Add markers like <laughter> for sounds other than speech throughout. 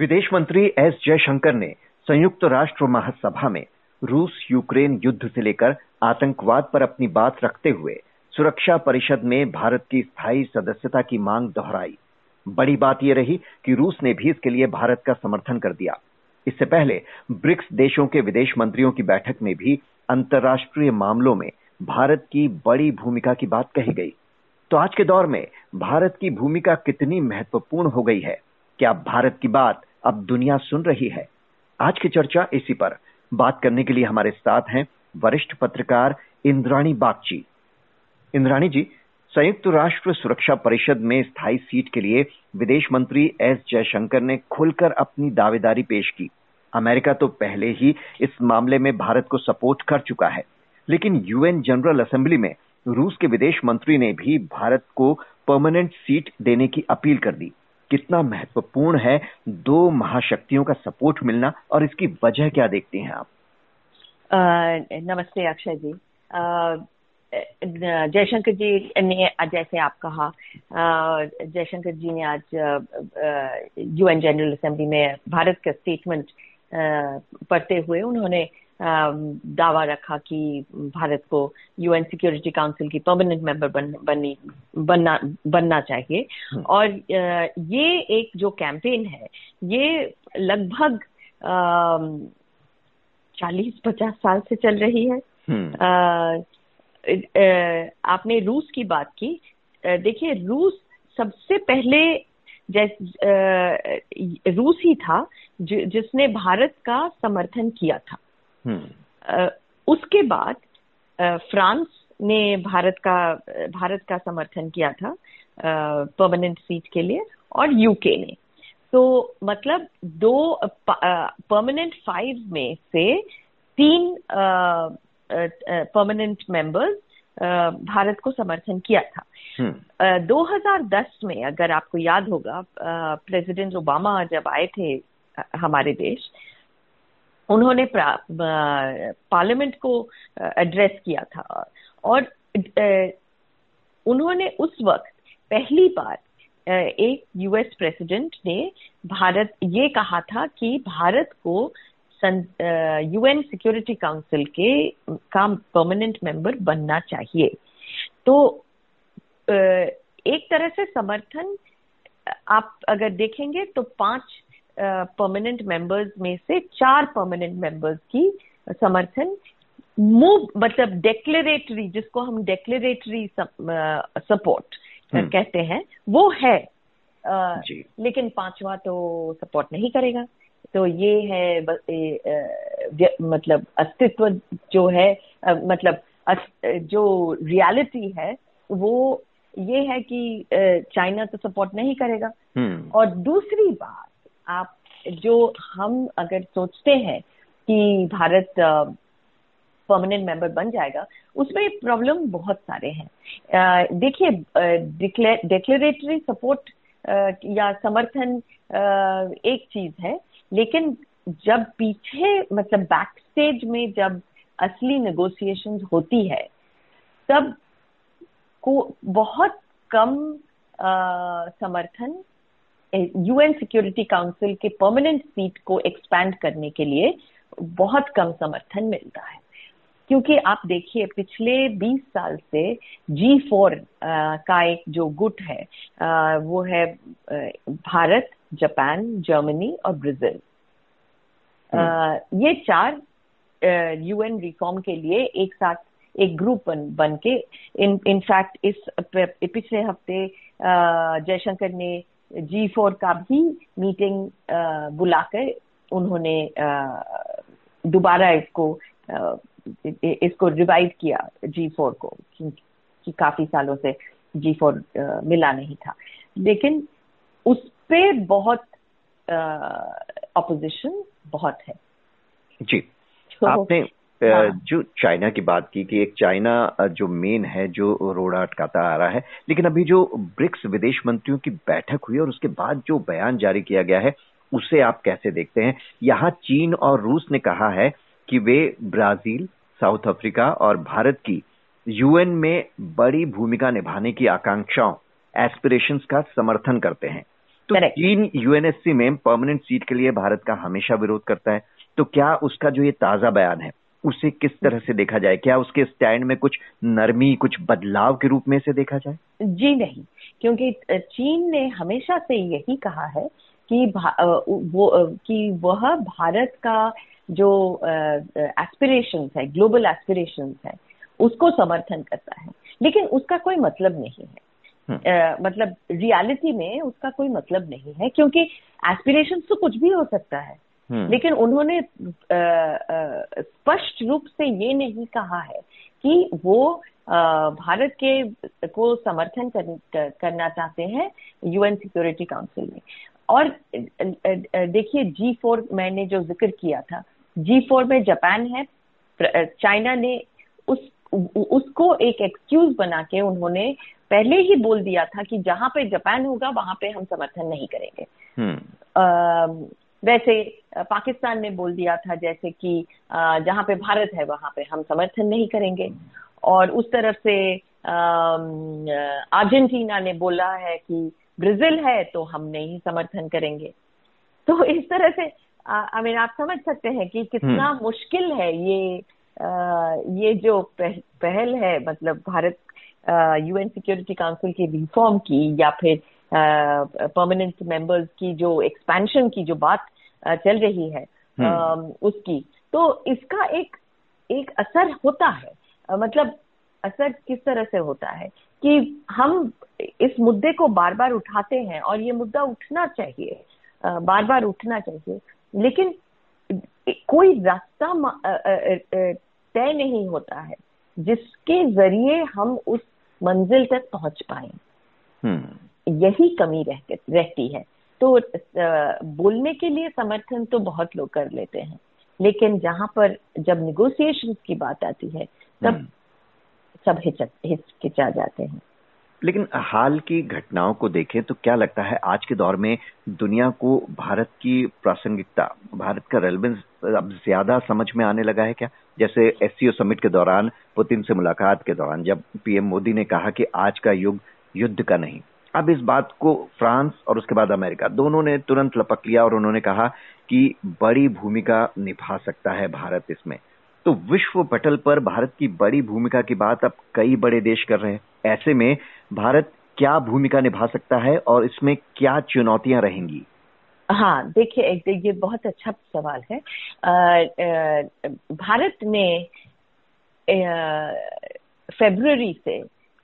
विदेश मंत्री एस जयशंकर ने संयुक्त राष्ट्र महासभा में रूस यूक्रेन युद्ध से लेकर आतंकवाद पर अपनी बात रखते हुए सुरक्षा परिषद में भारत की स्थायी सदस्यता की मांग दोहराई। बड़ी बात यह रही कि रूस ने भी इसके लिए भारत का समर्थन कर दिया। इससे पहले ब्रिक्स देशों के विदेश मंत्रियों की बैठक में भी अंतर्राष्ट्रीय मामलों में भारत की बड़ी भूमिका की बात कही गई। तो आज के दौर में भारत की भूमिका कितनी महत्वपूर्ण हो गई है? क्या भारत की बात अब दुनिया सुन रही है। आज की चर्चा इसी पर। बात करने के लिए हमारे साथ हैं वरिष्ठ पत्रकार इंद्राणी बागची। इंद्राणी जी, संयुक्त राष्ट्र सुरक्षा परिषद में स्थायी सीट के लिए विदेश मंत्री एस जयशंकर ने खुलकर अपनी दावेदारी पेश की। अमेरिका तो पहले ही इस मामले में भारत को सपोर्ट कर चुका है, लेकिन यूएन जनरल असेंबली में रूस के विदेश मंत्री ने भी भारत को परमानेंट सीट देने की अपील कर दी। कितना महत्वपूर्ण है दो महाशक्तियों का सपोर्ट मिलना और इसकी वजह क्या देखती हैं आप? नमस्ते अक्षय जी। जयशंकर जी ने जैसे आप कहा जयशंकर जी ने आज यूएन जनरल असेंबली में भारत का स्टेटमेंट पढ़ते हुए उन्होंने दावा रखा कि भारत को यूएन सिक्योरिटी काउंसिल की परमानेंट मेंबर बन, बननी बनना बनना चाहिए हम्म। और ये एक जो कैंपेन है ये लगभग चालीस पचास साल से चल रही है हम्म। आपने रूस की बात की देखिए रूस सबसे पहले जैसे रूस ही था जिसने भारत का समर्थन किया था। उसके बाद फ्रांस ने भारत का भारत का समर्थन किया था परमानेंट सीट के लिए और यूके ने। तो मतलब दो परमानेंट फाइव में से तीन परमानेंट मेंबर्स भारत को समर्थन किया था। हम्म। दो हज़ार 2010 में अगर आपको याद होगा प्रेसिडेंट ओबामा जब आए थे हमारे देश उन्होंने पार्लियामेंट को एड्रेस किया था। और उन्होंने उस वक्त पहली बार एक यूएस प्रेसिडेंट ने भारत, ये कहा था कि भारत को यूएन सिक्योरिटी काउंसिल के, का परमानेंट मेंबर बनना चाहिए। तो एक तरह से समर्थन आप अगर देखेंगे तो पाँच परमानेंट मेंबर्स में से चार परमानेंट मेंबर्स की समर्थन मूव मतलब डेक्लेरेटरी जिसको हम डेक्लेरेटरी सपोर्ट हम्म। कहते हैं वो है आ, लेकिन पांचवा तो सपोर्ट नहीं करेगा तो ये है ए, मतलब अस्तित्व जो है आ, मतलब जो रियलिटी है वो ये है कि चाइना तो सपोर्ट नहीं करेगा हम्म। और दूसरी बात आप जो हम अगर सोचते हैं कि भारत परमानेंट मेंबर बन जाएगा, उसमें प्रॉब्लम बहुत सारे हैं। देखिए डिक्लेरेटरी सपोर्ट या समर्थन एक चीज़ है, लेकिन जब पीछे मतलब बैक स्टेज में जब असली नेगोशिएशन होती है, तब को बहुत कम समर्थन यूएन सिक्योरिटी काउंसिल के परमानेंट सीट को एक्सपैंड करने के लिए बहुत कम समर्थन मिलता है क्योंकि आप देखिए पिछले 20 साल से जी फोर का एक जो गुट है आ, वो है भारत जापान जर्मनी और ब्राज़ील हम्म। ये चार यूएन रिफॉर्म के लिए एक साथ एक ग्रुप बन बन के इन इनफैक्ट इस पिछले हफ़्ते जयशंकर ने जी फोर का भी मीटिंग बुलाकर उन्होंने दोबारा इसको इसको रिवाइव किया जी फोर को कि काफ़ी सालों से जी फोर मिला नहीं था। लेकिन उस पे बहुत अपोजिशन बहुत है। जी। तो, आपने हाँ। जो चाइना की बात की कि एक चाइना जो मेन है जो रोड़ा अटकाता आ रहा है लेकिन अभी जो ब्रिक्स विदेश मंत्रियों की बैठक हुई और उसके बाद जो बयान जारी किया गया है उसे आप कैसे देखते हैं? यहाँ चीन और रूस ने कहा है कि वे ब्राज़ील साउथ अफ्रीका और भारत की यूएन में बड़ी भूमिका निभाने की आकांक्षाओं एस्पिरेशंस का समर्थन करते हैं। तो चीन यूएनएससी में परमानेंट सीट के लिए भारत का हमेशा विरोध करता है। तो क्या उसका जो ये ताज़ा बयान है उसे किस तरह से देखा जाए? क्या उसके स्टैंड में कुछ नरमी कुछ बदलाव के रूप में से देखा जाए? जी नहीं क्योंकि चीन ने हमेशा से यही कहा है कि वो कि वह भारत का जो एस्पिरेशन है ग्लोबल एस्पिरेशन है उसको समर्थन करता है। लेकिन उसका कोई मतलब नहीं है। Uh, मतलब रियलिटी में उसका कोई मतलब नहीं है क्योंकि एस्पिरेशन तो कुछ भी हो सकता है। हम्म। लेकिन उन्होंने स्पष्ट रूप से ये नहीं कहा है कि वो भारत के को समर्थन कर, करना चाहते हैं यूएन सिक्योरिटी काउंसिल में। और देखिए जी फोर मैंने जो ज़िक्र किया था जी फोर में जापान है चाइना ने उस उसको एक एक्सक्यूज बना के उन्होंने पहले ही बोल दिया था कि जहाँ पे जापान होगा वहाँ पे हम समर्थन नहीं करेंगे। हम्म। वैसे पाकिस्तान ने बोल दिया था जैसे कि जहाँ पे भारत है वहाँ पे हम समर्थन नहीं करेंगे और उस तरफ़ से अर्जेंटीना ने बोला है कि ब्राज़ील है तो हम नहीं समर्थन करेंगे तो इस तरह से आई मीन आप समझ सकते हैं कि कितना हम्म। मुश्किल है ये आ, ये जो पह, पहल है मतलब भारत यूएन सिक्योरिटी काउंसिल की रिफॉर्म की या फिर परमानेंट मेंबर्स की जो एक्सपेंशन की जो बात चल रही है हम्म। उसकी। तो इसका एक एक असर होता है। मतलब असर किस तरह से होता है कि हम इस मुद्दे को बार बार उठाते हैं और ये मुद्दा उठना चाहिए। बार बार उठना चाहिए। लेकिन कोई रास्ता तय नहीं होता है जिसके ज़रिए हम उस मंजिल तक पहुँच पाए। हम्म। यही कमी रह, रहती है। तो बोलने के लिए समर्थन तो बहुत लोग कर लेते हैं। लेकिन जहाँ पर जब निगोसिएशन की बात आती है तब हम्म। सब हिचकिचा जाते हैं। लेकिन हाल की घटनाओं को देखें तो क्या लगता है आज के दौर में दुनिया को भारत की प्रासंगिकता भारत का रेलिवेंस अब ज़्यादा समझ में आने लगा है क्या? जैसे एससीओ समिट के दौरान पुतिन से मुलाकात के दौरान जब पीएम मोदी ने कहा कि आज का युग युद्ध का नहीं। अब इस बात को फ्रांस और उसके बाद अमेरिका, दोनों ने तुरंत लपक लिया और उन्होंने कहा कि बड़ी भूमिका निभा सकता है भारत इसमें। तो विश्व पटल पर भारत की बड़ी भूमिका की बात अब कई बड़े देश कर रहे हैं। ऐसे में भारत क्या भूमिका निभा सकता है और इसमें क्या चुनौतियाँ रहेंगी? हाँ देखिए ये बहुत अच्छा सवाल है। भारत ने फरवरी से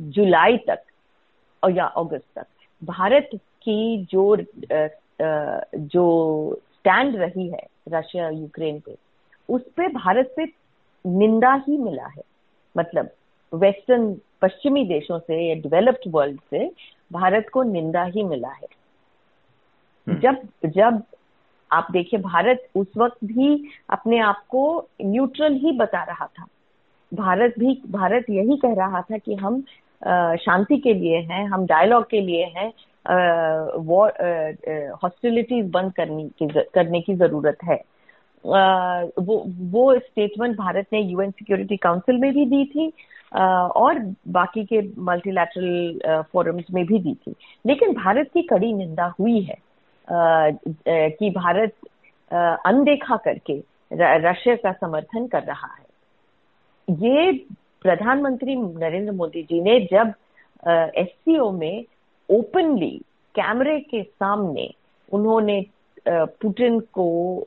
जुलाई तक और या अगस्त तक। भारत की जो जो स्टैंड रही है रशिया यूक्रेन पे उस पे भारत पे निंदा ही मिला है। मतलब वेस्टर्न पश्चिमी देशों से या डेवलप्ड वर्ल्ड से भारत को निंदा ही मिला है। हम्म। जब जब आप देखिए भारत उस वक्त भी अपने आप को न्यूट्रल ही बता रहा था। भारत भी भारत यही कह रहा था कि हम शांति के लिए हैं, हम डायलॉग के लिए हैं हॉस्टिलिटीज बंद करने की करने की ज़रूरत है। वो वो स्टेटमेंट भारत ने यूएन सिक्योरिटी काउंसिल में भी दी थी और बाकी के मल्टीलैटरल फोरम्स में भी दी थी। लेकिन भारत की कड़ी निंदा हुई है कि भारत अनदेखा करके रशिया का समर्थन कर रहा है। ये प्रधानमंत्री नरेंद्र मोदी जी ने जब एससीओ में ओपनली कैमरे के सामने उन्होंने पुटिन को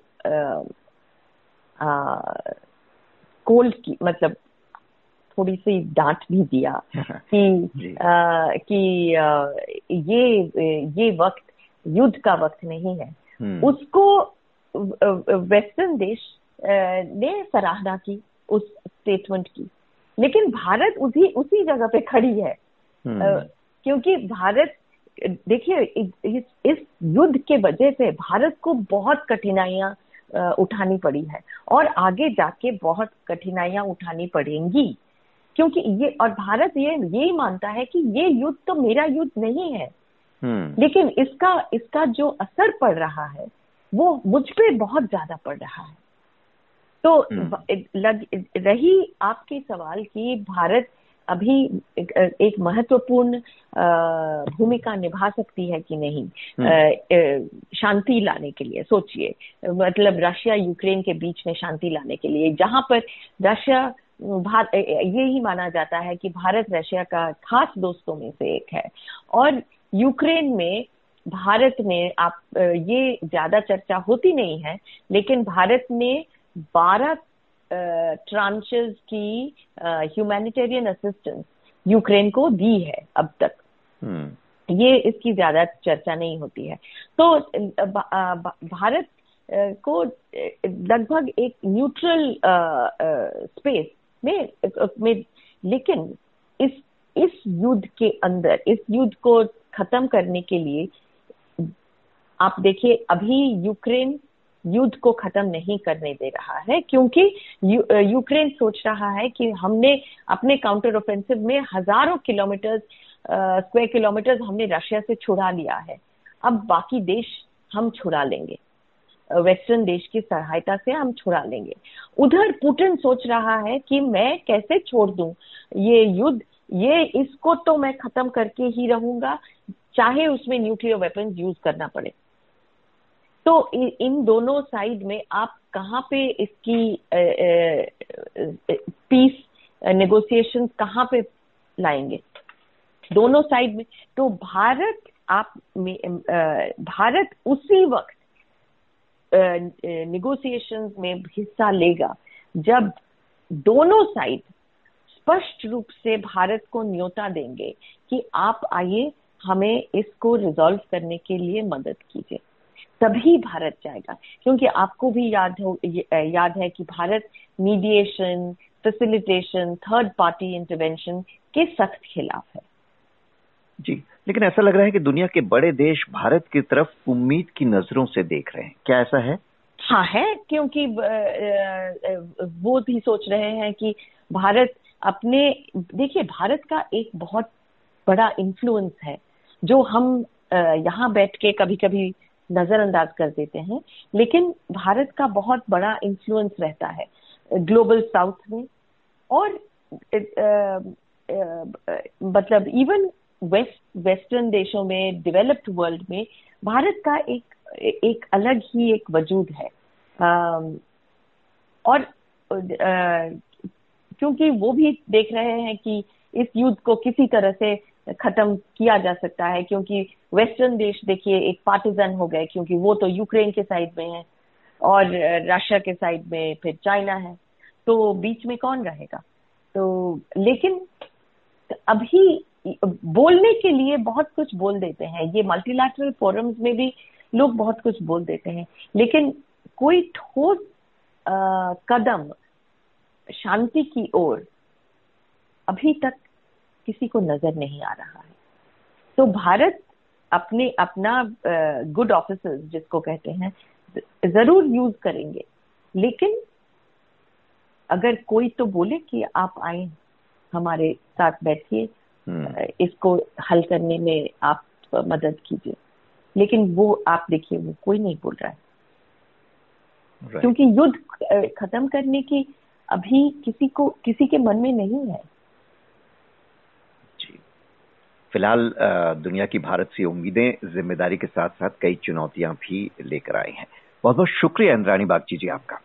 कोल्ड की मतलब थोड़ी सी डांट भी दिया <laughs> कि आ, कि आ, ये ये वक्त युद्ध का वक्त नहीं है। हम्म। उसको वेस्टर्न देश ने सराहना की उस स्टेटमेंट की। लेकिन भारत उसी उसी जगह पे खड़ी है। हम्म। क्योंकि भारत देखिए इस, इस युद्ध के वजह से भारत को बहुत कठिनाइयाँ उठानी पड़ी है। और आगे जाके बहुत कठिनाइयाँ उठानी पड़ेंगी। क्योंकि ये और भारत ये यही मानता है कि ये युद्ध तो मेरा युद्ध नहीं है। हम्म। लेकिन इसका इसका जो असर पड़ रहा है वो मुझ पे बहुत ज़्यादा पड़ रहा है। तो हम्म। लग, रही आपके सवाल की भारत अभी एक, महत्वपूर्ण भूमिका निभा सकती है कि नहीं हम्म। शांति लाने के लिए सोचिए मतलब रशिया यूक्रेन के बीच में शांति लाने के लिए जहाँ पर रशिया ये ही माना जाता है कि भारत रशिया का खास दोस्तों में से एक है और यूक्रेन में भारत ने आप ये ज़्यादा चर्चा होती नहीं है लेकिन भारत ने बारह ट्रांचेस की ह्यूमैनिटेरियन असिस्टेंस यूक्रेन को दी है अब तक हम्म। ये इसकी ज़्यादा चर्चा नहीं होती है तो भारत को लगभग एक न्यूट्रल स्पेस में, में लेकिन इस इस युद्ध के अंदर इस युद्ध को खत्म करने के लिए आप देखिए अभी यूक्रेन युद्ध को खत्म नहीं करने दे रहा है, क्योंकि यूक्रेन सोच रहा है कि हमने अपने काउंटर ऑफेंसिव में हज़ारों किलोमीटर स्क्वायर किलोमीटर हमने रशिया से छुड़ा लिया है। अब बाकी देश हम छुड़ा लेंगे। वेस्टर्न देश की सहायता से हम छुड़ा लेंगे। उधर पुटिन सोच रहा है कि मैं कैसे छोड़ दूँ ये युद्ध? ये, इसको तो मैं खत्म करके ही रहूँगा, चाहे उसमें न्यूक्लियर वेपन यूज़ करना पड़े। तो इन दोनों साइड में आप कहाँ पे इसकी पीस नेगोशिएशन कहाँ पे लाएँगे? दोनों साइड में। तो भारत आप में भारत उसी वक्त निगोशिएशंस में हिस्सा लेगा जब दोनों साइड स्पष्ट रूप से भारत को न्योता देंगे कि आप आइए हमें इसको रिजॉल्व करने के लिए मदद कीजिए। तभी भारत जाएगा। क्योंकि आपको भी याद हो याद है कि Bharat mediation facilitation third party intervention के सख्त खिलाफ है। जी लेकिन ऐसा लग रहा है कि दुनिया के बड़े देश भारत की तरफ़ उम्मीद की नज़रों से देख रहे हैं। क्या ऐसा है? हाँ है क्योंकि वो भी सोच रहे हैं कि भारत अपने देखिए भारत का एक बहुत बड़ा इन्फ्लुएंस है। जो हम यहाँ बैठ के कभी कभी नजरअंदाज कर देते हैं। लेकिन भारत का बहुत बड़ा इन्फ्लुएंस रहता है ग्लोबल साउथ में और मतलब इवन वेस्ट वेस्टर्न देशों में डेवलप्ड वर्ल्ड में भारत का एक एक अलग ही एक वजूद है। और क्योंकि वो भी देख रहे हैं कि इस युद्ध को किसी तरह से खत्म किया जा सकता है, क्योंकि वेस्टर्न देश देखिए एक पार्टिजन हो गए, क्योंकि वो तो यूक्रेन के साइड में है और रशिया के साइड में फिर चाइना है। तो बीच में कौन रहेगा? तो लेकिन अभी बोलने के लिए बहुत कुछ बोल देते हैं। ये मल्टीलैटरल फोरम्स में भी लोग बहुत कुछ बोल देते हैं। लेकिन कोई ठोस कदम शांति की ओर अभी तक किसी को नज़र नहीं आ रहा है। तो भारत अपने अपना गुड ऑफिसर्स जिसको कहते हैं ज़रूर यूज़ करेंगे। लेकिन अगर कोई तो बोले कि आप आए हमारे साथ बैठिए हम्म। इसको हल करने में आप मदद कीजिए। लेकिन वो आप देखिए वो कोई नहीं बोल रहा है। Right. क्योंकि युद्ध खत्म करने की अभी किसी को किसी के मन में नहीं है जी फ़िलहाल दुनिया की भारत से उम्मीदें ज़िम्मेदारी के साथ साथ कई चुनौतियाँ भी लेकर आई हैं। बहुत बहुत शुक्रिया इंद्राणी बागची जी आपका।